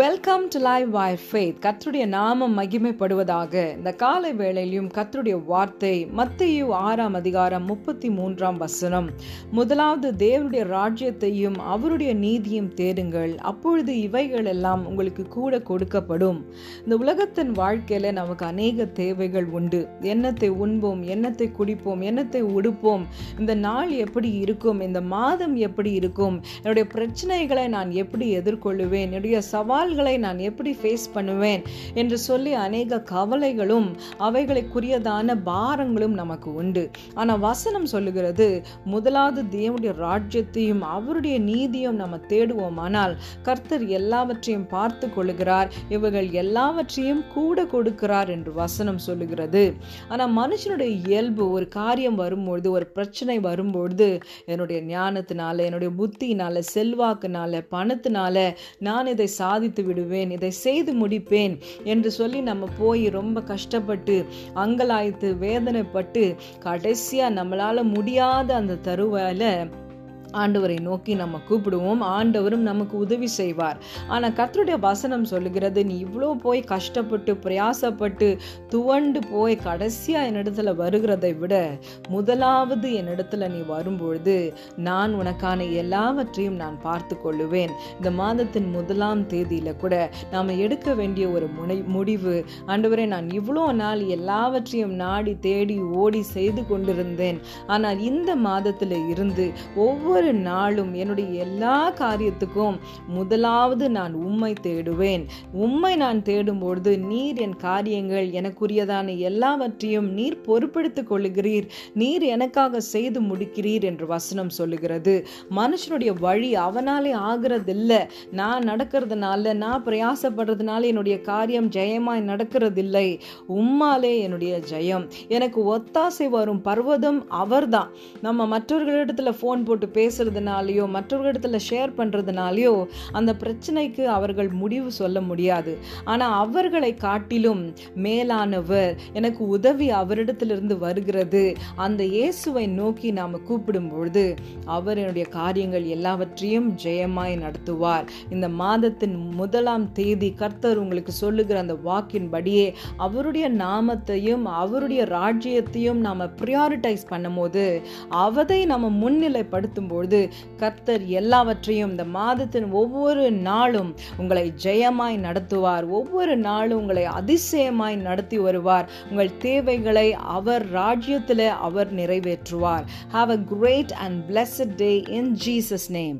Welcome to live by faith கர்த்தருடைய நாமம் மகிமைப்படுவதாக. இந்த காலை வேளையிலும் கர்த்தருடைய வார்த்தை மத்தையு ஆறாம் அதிகாரம் முப்பத்தி மூன்றாம் வசனம். முதலாவது தேவனுடைய ராஜ்யத்தையும் அவருடைய நீதியும் தேடுங்கள். அப்பொழுது இவைகள் எல்லாம் உங்களுக்கு கூட கொடுக்கப்படும். இந்த உலகத்தின் வாழ்க்கையில் நமக்கு அநேக தேவைகள் உண்டு. எண்ணத்தை உண்போம் எண்ணத்தை குடிப்போம் எண்ணத்தை உடுப்போம் இந்த நாள் எப்படி இருக்கும் இந்த மாதம் எப்படி இருக்கும் என்னுடைய பிரச்சனைகளை நான் எப்படி எதிர்கொள்ளுவேன் என்னுடைய சவால் சவால்களை நான் எப்படி ஃபேஸ் பண்ணுவேன் என்று சொல்லி அநேக கவலைகளும் அவைகளுக்குரியதான பாரங்களும் நமக்கு உண்டு. ஆனால் வசனம் சொல்லுகிறது முதலாவது தேவனுடைய ராஜ்யத்தையும் அவருடைய நீதியும் நம்ம தேடுவோமானால் கர்த்தர் எல்லாவற்றையும் பார்த்து கொள்ளுகிறார். இவர்கள் எல்லாவற்றையும் கூட கொடுக்கிறார் என்று வசனம் சொல்லுகிறது. ஆனால் மனுஷனுடைய இயல்பு ஒரு காரியம் வரும்பொழுது ஒரு பிரச்சனை வரும்பொழுது என்னுடைய ஞானத்தினால என்னுடைய புத்தியினால செல்வாக்குனால பணத்தினால நான் இதை சாதித்து விடுவேன் இதை செய்து முடிப்பேன் என்று சொல்லி நம்ம போய் ரொம்ப கஷ்டப்பட்டு அங்கலாய்த்து வேதனைப்பட்டு கடைசியாக நம்மளால் முடியாத அந்த தருவாயில ஆண்டவரை நோக்கி நம்ம கூப்பிடுவோம். ஆண்டவரும் நமக்கு உதவி செய்வார். ஆனால் கர்த்தருடைய வசனம் சொல்லுகிறது நீ இவ்வளோ போய் கஷ்டப்பட்டு பிரயாசப்பட்டு துவண்டு போய் கடைசியாக என்னிடத்துல வருகிறதை விட முதலாவது என்னிடத்துல நீ வரும்பொழுது நான் உனக்கான எல்லாவற்றையும் நான் பார்த்து கொள்ளுவேன். இந்த மாதத்தின் முதலாம் தேதியில் கூட நாம் எடுக்க வேண்டிய ஒரு முனை முடிவு ஆண்டவரே நான் இவ்வளோ நாள் எல்லாவற்றையும் நாடி தேடி ஓடி செய்து கொண்டிருந்தேன். ஆனால் இந்த மாதத்தில் இருந்து ஒவ்வொரு ஒவ்வொரு நாளும் என்னுடைய எல்லா காரியத்துக்கும் முதலாவது நான் உம்மை தேடுவேன். உம்மை நான் தேடும்பொழுது நீர் என் காரியங்கள் எனக்குரியதான எல்லாவற்றையும் நீர் பொறுப்படுத்திக் கொள்ளுகிறீர். நீர் எனக்காக செய்து முடிக்கிறீர் என்று வசனம் சொல்லுகிறது. மனுஷனுடைய வழி அவனாலே ஆகிறதில்ல. நான் நடக்கிறதுனால நான் பிரயாசப்படுறதுனால என்னுடைய காரியம் ஜெயமாய் நடக்கிறதில்லை. உம்மாலே என்னுடைய ஜெயம். எனக்கு ஒத்தாசை வரும் பர்வதம் அவர்தான். நம்ம மற்றவர்களிடத்துல ஃபோன் போட்டு பேசுறதுனாலையோ மற்றவர்களிடத்துல ஷேர் பண்றதுனாலையோ அந்த பிரச்சனைக்கு அவர்கள் முடிவு சொல்ல முடியாது. ஆனால் அவர்களை காட்டிலும் மேலானவர் எனக்கு உதவி அவரிடத்திலிருந்து வருகிறது. அந்த இயேசுவை நோக்கி நாம் கூப்பிடும் பொழுது அவர் என்னுடைய காரியங்கள் எல்லாவற்றையும் ஜெயமாய் நடத்துவார். இந்த மாதத்தின் முதலாம் தேதி கர்த்தர் உங்களுக்கு சொல்லுகிற அந்த வாக்கின்படியே அவருடைய நாமத்தையும் அவருடைய ராஜ்யத்தையும் நாம் ப்ரியாரிட்டைஸ் பண்ணும்போது அவதை நம்ம முன்னிலைப்படுத்தும் போது பொழுது கர்த்தர் எல்லாவற்றையும் இந்த மாதத்தின் ஒவ்வொரு நாளும் உங்களை ஜெயமாய் நடத்துவார். ஒவ்வொரு நாளும் உங்களை அதிசயமாய் நடத்தி வருவார். உங்கள் தேவைகளை அவர் ராஜ்யத்தில் அவர் நிறைவேற்றுவார். Have a great and blessed day in Jesus name